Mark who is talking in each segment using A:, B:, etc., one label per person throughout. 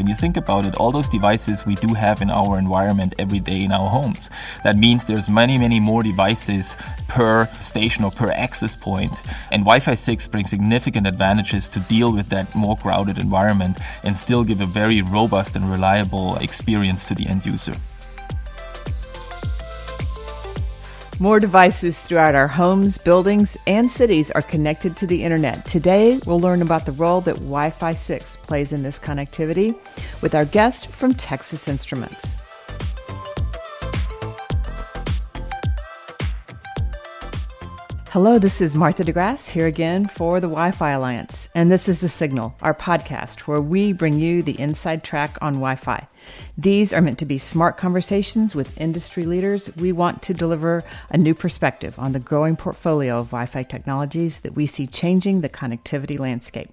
A: When you think about it, all those devices we do have in our environment every day in our homes. That means there's many, many more devices per station or per access point. And Wi-Fi 6 brings significant advantages to deal with that more crowded environment and still give a very robust and reliable experience to the end user.
B: More devices throughout our homes, buildings, and cities are connected to the internet. Today, we'll learn about the role that Wi Fi 6 plays in this connectivity with our guest from Texas Instruments. Hello, this is Martha DeGrasse here again for the Wi Fi Alliance. And this is The Signal, our podcast where we bring you the inside track on Wi Fi. These are meant to be smart conversations with industry leaders. We want to deliver a new perspective on the growing portfolio of Wi Fi technologies that we see changing the connectivity landscape.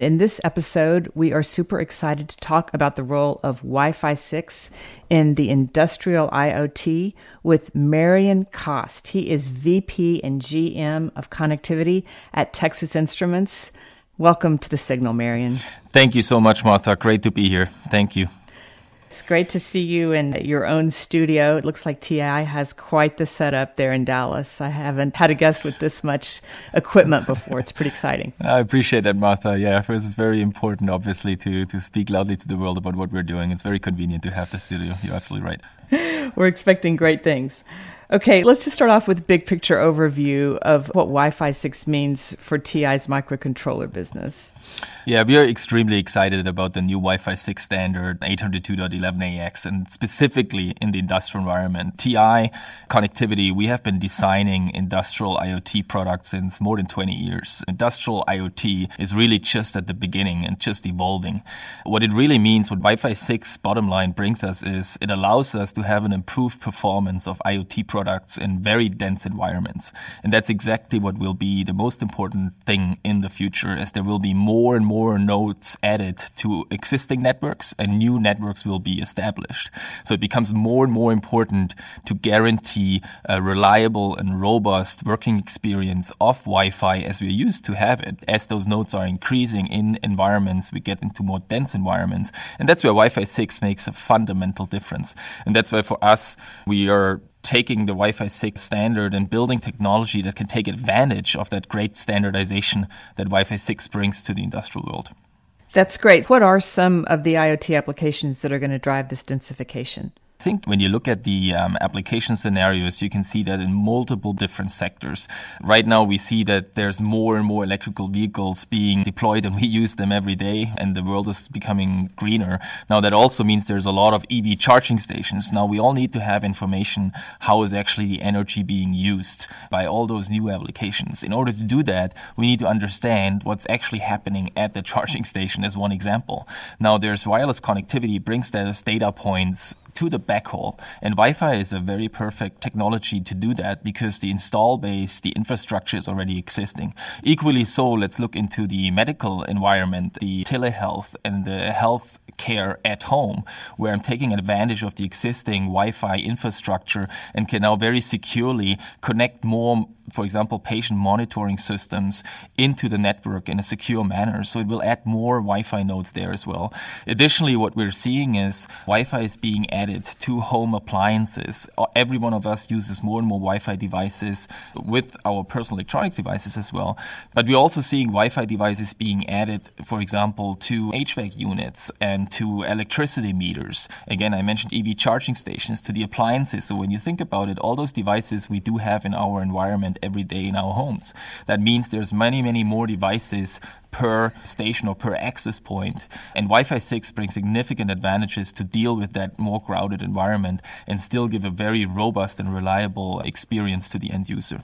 B: In this episode, we are super excited to talk about the role of Wi Fi 6 in the industrial IoT with Marian Kost. He is VP and GM of connectivity at Texas Instruments. Welcome to the Signal, Marian.
A: Thank you so much, Martha. Great to be here. Thank you.
B: It's great to see you in your own studio. It looks like TI has quite the setup there in Dallas. I haven't had a guest with this much equipment before. It's pretty exciting.
A: I appreciate that, Martha. Yeah, it was very important, obviously, to, to speak loudly to the world about what we're doing. It's very convenient to have the studio. You're absolutely
B: right. we're expecting great things. Okay, let's just start off with a big picture overview of what Wi-Fi 6 means for TI's microcontroller business.
A: Yeah, we are extremely excited about the new Wi-Fi 6 standard 802.11ax and specifically in the industrial environment. TI connectivity, we have been designing industrial IoT products since more than 20 years. Industrial IoT is really just at the beginning and just evolving. What it really means, what Wi-Fi 6 bottom line brings us is it allows us to have an improved performance of IoT products in very dense environments. And that's exactly what will be the most important thing in the future as there will be more and more more nodes added to existing networks and new networks will be established. So it becomes more and more important to guarantee a reliable and robust working experience of Wi-Fi as we're used to have it. As those nodes are increasing in environments, we get into more dense environments. And that's where Wi-Fi 6 makes a fundamental difference. And that's why for us, we are taking the Wi Fi 6 standard and building technology that can take advantage of that great standardization that Wi Fi 6 brings to the industrial world.
B: That's great. What are some of the IoT applications that are going to drive this densification?
A: I think when you look at the um, application scenarios, you can see that in multiple different sectors. Right now, we see that there's more and more electrical vehicles being deployed, and we use them every day, and the world is becoming greener. Now, that also means there's a lot of EV charging stations. Now, we all need to have information how is actually the energy being used by all those new applications. In order to do that, we need to understand what's actually happening at the charging station, as one example. Now, there's wireless connectivity brings those data points to the backhaul. And Wi-Fi is a very perfect technology to do that because the install base, the infrastructure is already existing. Equally so, let's look into the medical environment, the telehealth and the health care at home, where I'm taking advantage of the existing Wi-Fi infrastructure and can now very securely connect more for example, patient monitoring systems into the network in a secure manner. So it will add more Wi-Fi nodes there as well. Additionally, what we're seeing is Wi-Fi is being added to home appliances. Every one of us uses more and more Wi-Fi devices with our personal electronic devices as well. But we're also seeing Wi-Fi devices being added, for example, to HVAC units and to electricity meters. Again, I mentioned EV charging stations to the appliances. So when you think about it, all those devices we do have in our environment every day in our homes. That means there's many, many more devices per station or per access point. And Wi Fi 6 brings significant advantages to deal with that more crowded environment and still give a very robust and reliable experience to the end user.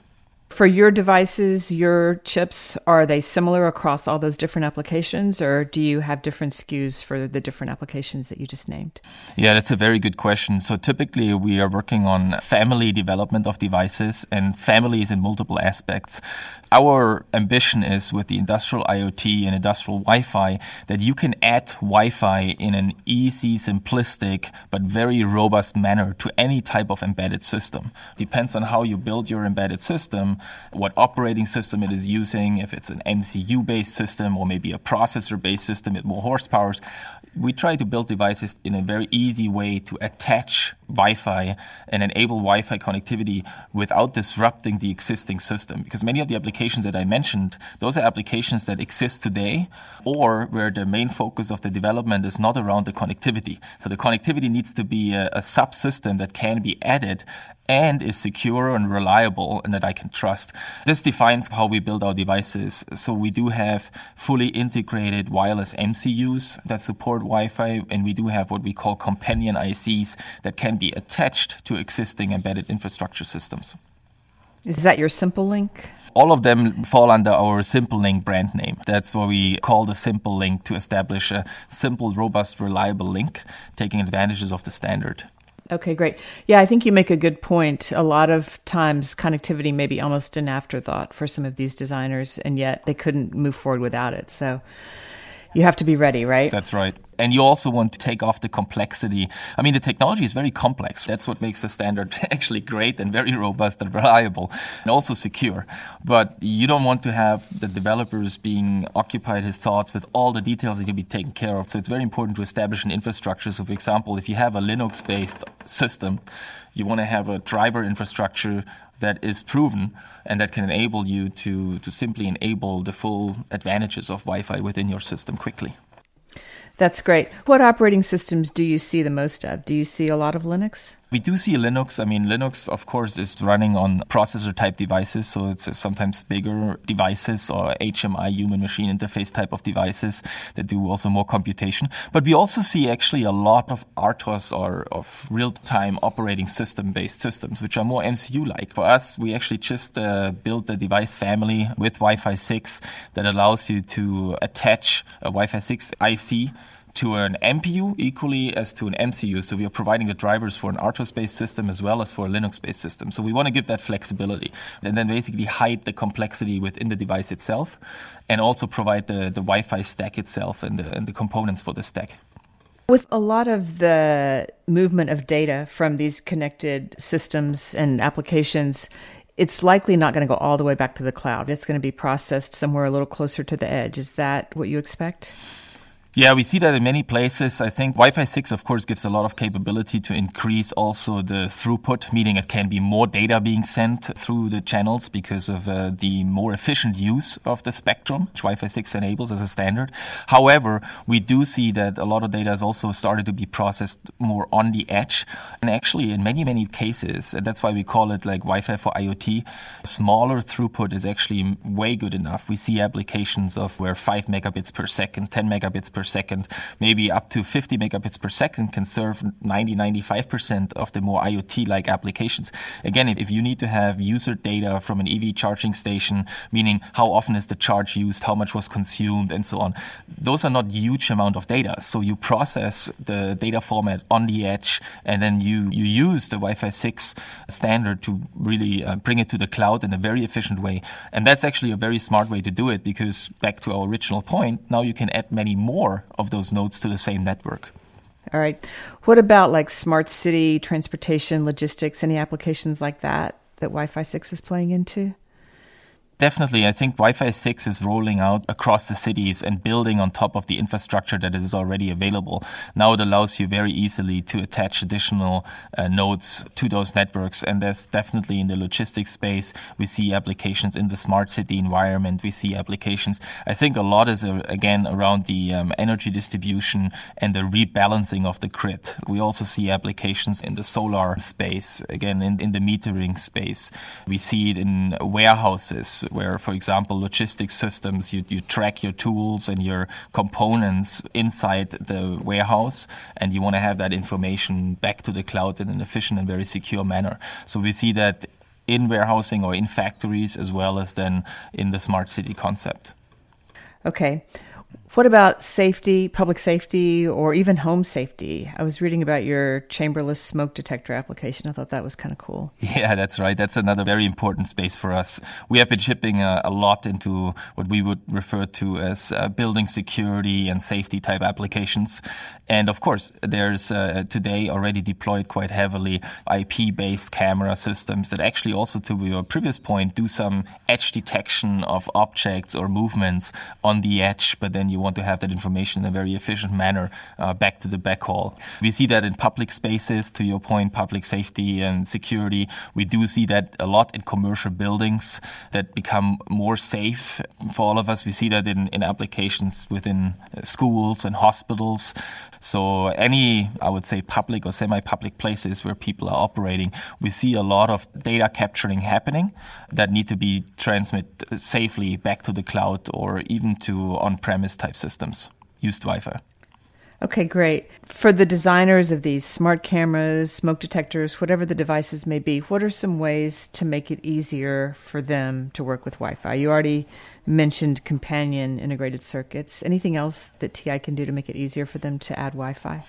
B: For your devices, your chips, are they similar across all those different applications, or do you have different SKUs for the different applications that you just named?
A: Yeah, that's a very good question. So typically, we are working on family development of devices and families in multiple aspects. Our ambition is with the industrial IoT and industrial Wi Fi that you can add Wi Fi in an easy, simplistic, but very robust manner to any type of embedded system. Depends on how you build your embedded system what operating system it is using, if it's an MCU based system or maybe a processor based system with more horsepower. We try to build devices in a very easy way to attach Wi Fi and enable Wi Fi connectivity without disrupting the existing system. Because many of the applications that I mentioned, those are applications that exist today or where the main focus of the development is not around the connectivity. So the connectivity needs to be a, a subsystem that can be added and is secure and reliable and that I can trust. This defines how we build our devices. So we do have fully integrated wireless MCUs that support Wi-Fi and we do have what we call companion ICs that can be attached to existing embedded infrastructure systems.
B: Is that your Simple Link?
A: all of them fall under our SimpleLink brand name. That's what we call the Simple Link to establish a simple, robust, reliable link, taking advantages of the standard.
B: Okay, great. Yeah, I think you make a good point. A lot of times connectivity may be almost an afterthought for some of these designers, and yet they couldn't move forward without it. So you have to be ready, right?
A: That's right. And you also want to take off the complexity. I mean, the technology is very complex. That's what makes the standard actually great and very robust and reliable and also secure. But you don't want to have the developers being occupied his thoughts with all the details that to be taken care of. So it's very important to establish an infrastructure. So, for example, if you have a Linux based system, you want to have a driver infrastructure that is proven and that can enable you to, to simply enable the full advantages of Wi Fi within your system quickly.
B: That's great. What operating systems do you see the most of? Do you see a lot of Linux?
A: We do see Linux. I mean, Linux, of course, is running on processor type devices, so it's sometimes bigger devices or HMI, human machine interface type of devices that do also more computation. But we also see actually a lot of RTOS or of real time operating system based systems, which are more MCU like. For us, we actually just uh, built a device family with Wi Fi 6 that allows you to attach a Wi Fi 6 IC to an MPU equally as to an MCU. So we are providing the drivers for an RTOS-based system as well as for a Linux-based system. So we want to give that flexibility and then basically hide the complexity within the device itself and also provide the, the Wi-Fi stack itself and the, and the components for the stack.
B: With a lot of the movement of data from these connected systems and applications, it's likely not going to go all the way back to the cloud. It's going to be processed somewhere a little closer to the edge. Is that what you expect?
A: Yeah, we see that in many places. I think Wi Fi 6, of course, gives a lot of capability to increase also the throughput, meaning it can be more data being sent through the channels because of uh, the more efficient use of the spectrum, which Wi Fi 6 enables as a standard. However, we do see that a lot of data has also started to be processed more on the edge. And actually, in many, many cases, and that's why we call it like Wi Fi for IoT, smaller throughput is actually way good enough. We see applications of where 5 megabits per second, 10 megabits per second, maybe up to 50 megabits per second can serve 90, 95% of the more IoT like applications. Again, if you need to have user data from an EV charging station, meaning how often is the charge used, how much was consumed, and so on, those are not huge amount of data. So you process the data format on the edge, and then you, you use the Wi Fi 6 standard to really uh, bring it to the cloud in a very efficient way. And that's actually a very smart way to do it because, back to our original point, now you can add many more of those nodes to the same network.
B: All right. What about like smart city transportation, logistics, any applications like that that Wi Fi 6 is playing into?
A: Definitely. I think Wi Fi 6 is rolling out across the cities and building on top of the infrastructure that is already available. Now it allows you very easily to attach additional uh, nodes to those networks. And that's definitely in the logistics space. We see applications in the smart city environment. We see applications. I think a lot is, uh, again, around the um, energy distribution and the rebalancing of the grid. We also see applications in the solar space, again, in, in the metering space. We see it in warehouses where, for example, logistics systems, you, you track your tools and your components inside the warehouse, and you want to have that information back to the cloud in an efficient and very secure manner. So we see that in warehousing or in factories as well as then in the smart city concept.
B: Okay. What about safety, public safety, or even home safety? I was reading about your chamberless smoke detector application. I thought that was kind of cool.
A: Yeah, that's right. That's another very important space for us. We have been shipping a, a lot into what we would refer to as uh, building security and safety type applications. And of course, there's uh, today already deployed quite heavily IP based camera systems that actually also, to your previous point, do some edge detection of objects or movements on the edge, but then you want to have that information in a very efficient manner uh, back to the backhaul. We see that in public spaces, to your point, public safety and security. We do see that a lot in commercial buildings that become more safe for all of us. We see that in, in applications within schools and hospitals. So any, I would say, public or semi-public places where people are operating, we see a lot of data capturing happening that need to be transmitted safely back to the cloud or even to on-premise type systems used Wi-Fi.
B: Okay, great. For the designers of these smart cameras, smoke detectors, whatever the devices may be, what are some ways to make it easier for them to work with Wi Fi? You already mentioned companion integrated circuits. Anything else that TI can do to make it easier for them to add Wi Fi?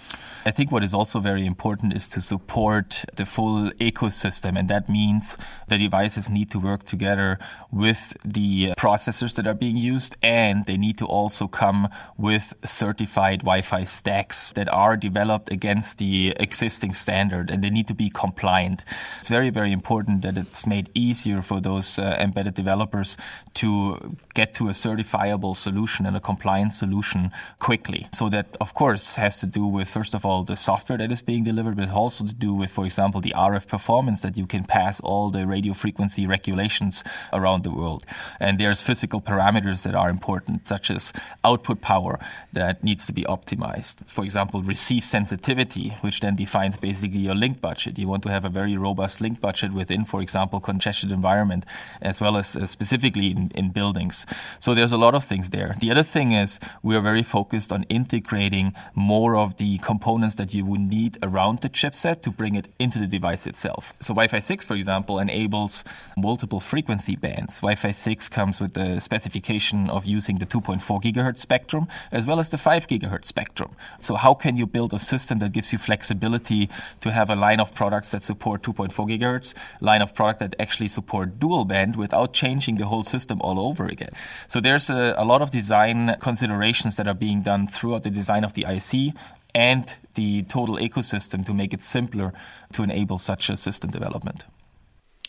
A: I think what is also very important is to support the full ecosystem, and that means the devices need to work together with the processors that are being used, and they need to also come with certified Wi Fi stacks that are developed against the existing standard, and they need to be compliant. It's very, very important that it's made easier for those uh, embedded developers to get to a certifiable solution and a compliant solution quickly. So that, of course, has to do with, first of all, the software that is being delivered, but also to do with, for example, the RF performance that you can pass all the radio frequency regulations around the world. And there's physical parameters that are important, such as output power that needs to be optimized. For example, receive sensitivity, which then defines basically your link budget. You want to have a very robust link budget within, for example, congested environment, as well as uh, specifically in, in buildings. So there's a lot of things there. The other thing is we are very focused on integrating more of the components that you would need around the chipset to bring it into the device itself. So Wi-Fi 6, for example, enables multiple frequency bands. Wi-Fi 6 comes with the specification of using the 2.4 gigahertz spectrum as well as the 5 gigahertz spectrum. So how can you build a system that gives you flexibility to have a line of products that support 2.4 gigahertz, line of product that actually support dual band without changing the whole system all over again? So there's a, a lot of design considerations that are being done throughout the design of the IC and the total ecosystem to make it simpler to enable such a system development.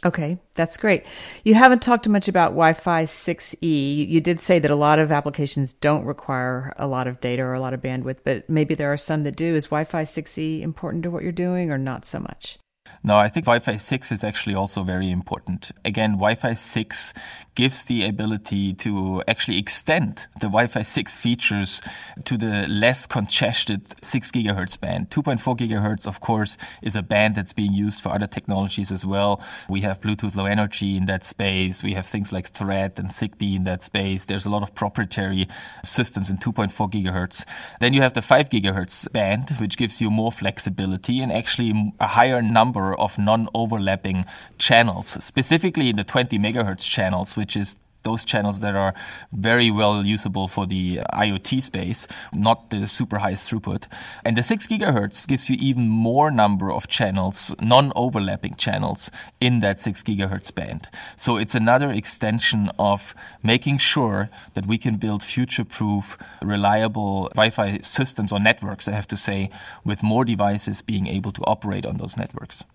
B: Okay, that's great. You haven't talked much about Wi Fi 6E. You did say that a lot of applications don't require a lot of data or a lot of bandwidth, but maybe there are some that do. Is Wi Fi 6E important to what you're doing or not so much?
A: No, I think Wi Fi 6 is actually also very important. Again, Wi Fi 6 gives the ability to actually extend the Wi-Fi 6 features to the less congested 6 gigahertz band. 2.4 gigahertz, of course, is a band that's being used for other technologies as well. We have Bluetooth Low Energy in that space. We have things like Thread and Zigbee in that space. There's a lot of proprietary systems in 2.4 gigahertz. Then you have the 5 gigahertz band, which gives you more flexibility and actually a higher number of non-overlapping channels, specifically in the 20 megahertz channels, which which is those channels that are very well usable for the uh, IoT space, not the super high throughput. And the 6 gigahertz gives you even more number of channels, non-overlapping channels in that 6 gigahertz band. So it's another extension of making sure that we can build future-proof, reliable Wi-Fi systems or networks, I have to say, with more devices being able to operate on those networks.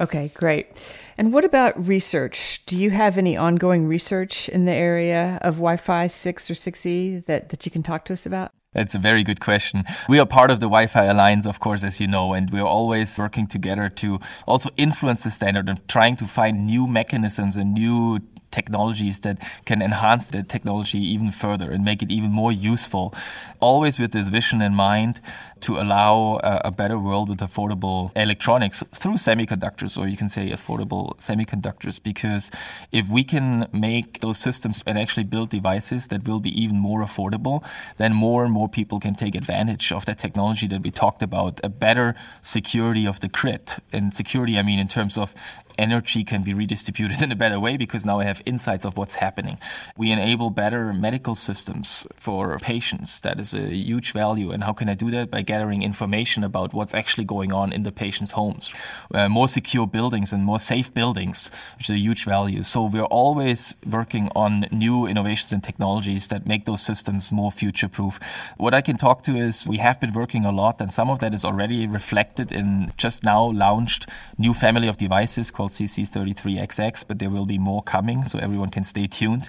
B: Okay, great. And what about research? Do you have any ongoing research in the area of Wi Fi 6 or 6E that, that you can talk to us about?
A: That's a very good question. We are part of the Wi-Fi Alliance, of course, as you know, and we're always working together to also influence the standard and trying to find new mechanisms and new technologies that can enhance the technology even further and make it even more useful. Always with this vision in mind to allow a, a better world with affordable electronics through semiconductors, or you can say affordable semiconductors. Because if we can make those systems and actually build devices that will be even more affordable, then more and more people can take advantage of that technology that we talked about, a better security of the grid. And security, I mean, in terms of energy can be redistributed in a better way because now I have insights of what's happening. We enable better medical systems for patients. That is a huge value. And how can I do that? By gathering information about what's actually going on in the patient's homes. Uh, more secure buildings and more safe buildings, which is a huge value. So we're always working on new innovations and technologies that make those systems more future proof. What I can talk to is we have been working a lot and some of that is already reflected in just now launched new family of devices called called CC33XX, but there will be more coming, so everyone can stay tuned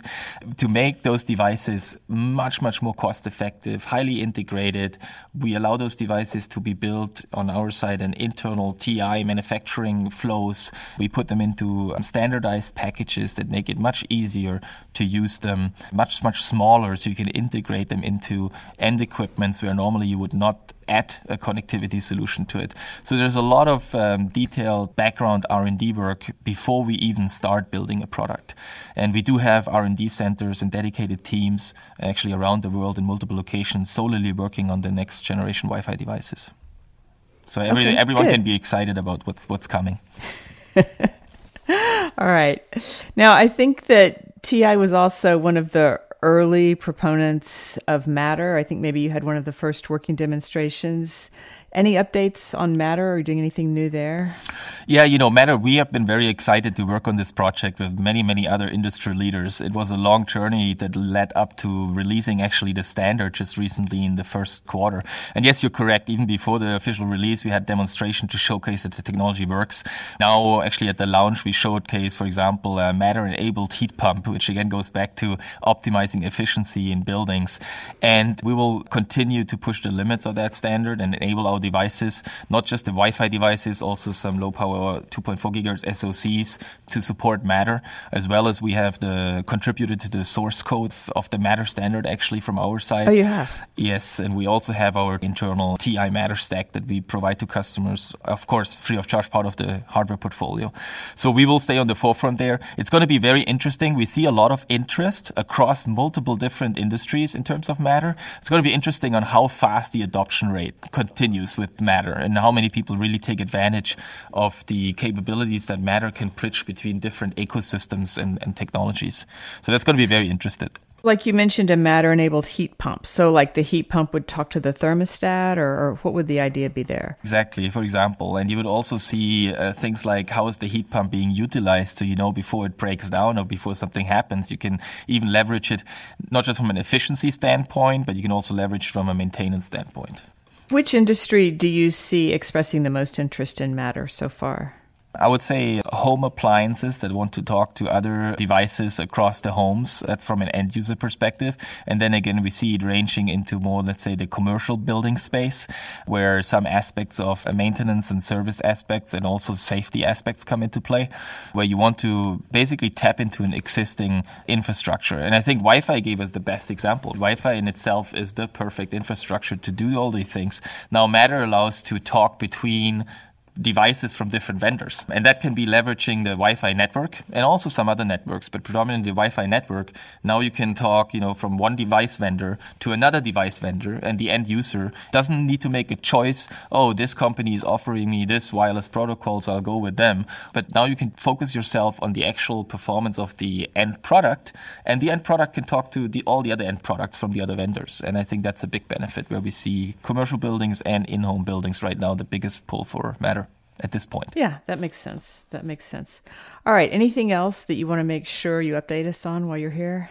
A: to make those devices much, much more cost effective, highly integrated. We allow those devices to be built on our side in internal TI manufacturing flows. We put them into um, standardized packages that make it much easier to use them, much, much smaller, so you can integrate them into end equipments where normally you would not add a connectivity solution to it. So there's a lot of um, detailed background R&D work before we even start building a product. And we do have R&D centers and dedicated teams actually around the world in multiple locations solely working on the next generation Wi-Fi devices. So every, okay, everyone good. can be excited about what's what's coming.
B: All right. Now, I think that TI was also one of the early proponents of Matter. I think maybe you had one of the first working demonstrations any updates on Matter? Are you doing anything new there?
A: Yeah, you know, Matter, we have been very excited to work on this project with many, many other industry leaders. It was a long journey that led up to releasing actually the standard just recently in the first quarter. And yes, you're correct. Even before the official release, we had demonstration to showcase that the technology works. Now, actually, at the launch, we showcase, for example, a Matter-enabled heat pump, which again goes back to optimizing efficiency in buildings. And we will continue to push the limits of that standard and enable our devices, not just the Wi-Fi devices, also some low power 2.4 gigahertz SoCs to support Matter, as well as we have the contributed to the source code of the Matter standard actually from our side.
B: Oh, you have?
A: Yes, and we also have our internal TI Matter stack that we provide to customers, of course, free of charge, part of the hardware portfolio. So we will stay on the forefront there. It's going to be very interesting. We see a lot of interest across multiple different industries in terms of Matter. It's going to be interesting on how fast the adoption rate continues with Matter and how many people really take advantage of the capabilities that Matter can bridge between different ecosystems and, and technologies. So that's going to be very interesting.
B: Like you mentioned, a matter enabled heat pump. So, like the heat pump would talk to the thermostat, or, or, what would the idea be there?
A: Exactly, for example. And you would also see uh, things like how is the heat pump being utilized so you know before it breaks down or before something happens. You can even leverage it not just from an efficiency standpoint, but you can also leverage from a maintenance standpoint.
B: Which industry do you see expressing the most interest in Matter so far?
A: I would say home appliances that want to talk to other devices across the homes. That's from an end user perspective. And then again, we see it ranging into more, let's say, the commercial building space, where some aspects of maintenance and service aspects and also safety aspects come into play, where you want to basically tap into an existing infrastructure. And I think Wi Fi gave us the best example. Wi Fi in itself is the perfect infrastructure to do all these things. Now, Matter allows to talk between devices from different vendors. And that can be leveraging the Wi-Fi network and also some other networks, but predominantly Wi-Fi network. Now you can talk, you know, from one device vendor to another device vendor and the end user doesn't need to make a choice. Oh, this company is offering me this wireless protocol, so I'll go with them. But now you can focus yourself on the actual performance of the end product and the end product can talk to the, all the other end products from the other vendors. And I think that's a big benefit where we see commercial buildings and in-home buildings right now the biggest pull for Matter at this point.
B: Yeah, that makes sense. That makes sense. All right. Anything else that you want to make sure you update us on while you're here?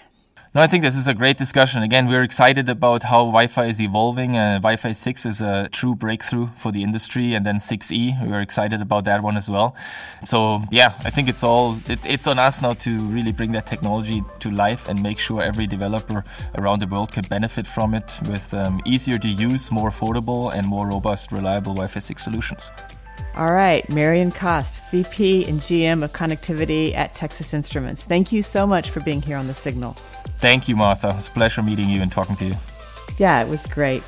A: No, I think this is a great discussion. Again, we're excited about how Wi-Fi is evolving. Uh, Wi-Fi 6 is a true breakthrough for the industry, and then 6E, we're excited about that one as well. So, yeah, I think it's all it's it's on us now to really bring that technology to life and make sure every developer around the world can benefit from it with um, easier to use, more affordable, and more robust, reliable Wi-Fi 6 solutions.
B: All right, Marian Kost, VP and GM of Connectivity at Texas Instruments. Thank you so much for being here on The Signal.
A: Thank you, Martha. It's a pleasure meeting you and talking to you.
B: Yeah, it was great.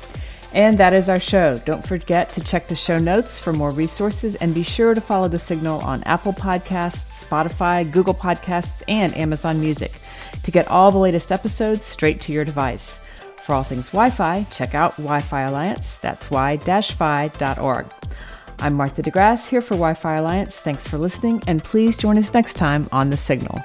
B: And that is our show. Don't forget to check the show notes for more resources and be sure to follow the signal on Apple Podcasts, Spotify, Google Podcasts, and Amazon Music to get all the latest episodes straight to your device. For all things Wi Fi, check out Wi Fi Alliance. That's wi-fi.org. I'm Martha DeGrasse here for Wi Fi Alliance. Thanks for listening, and please join us next time on The Signal.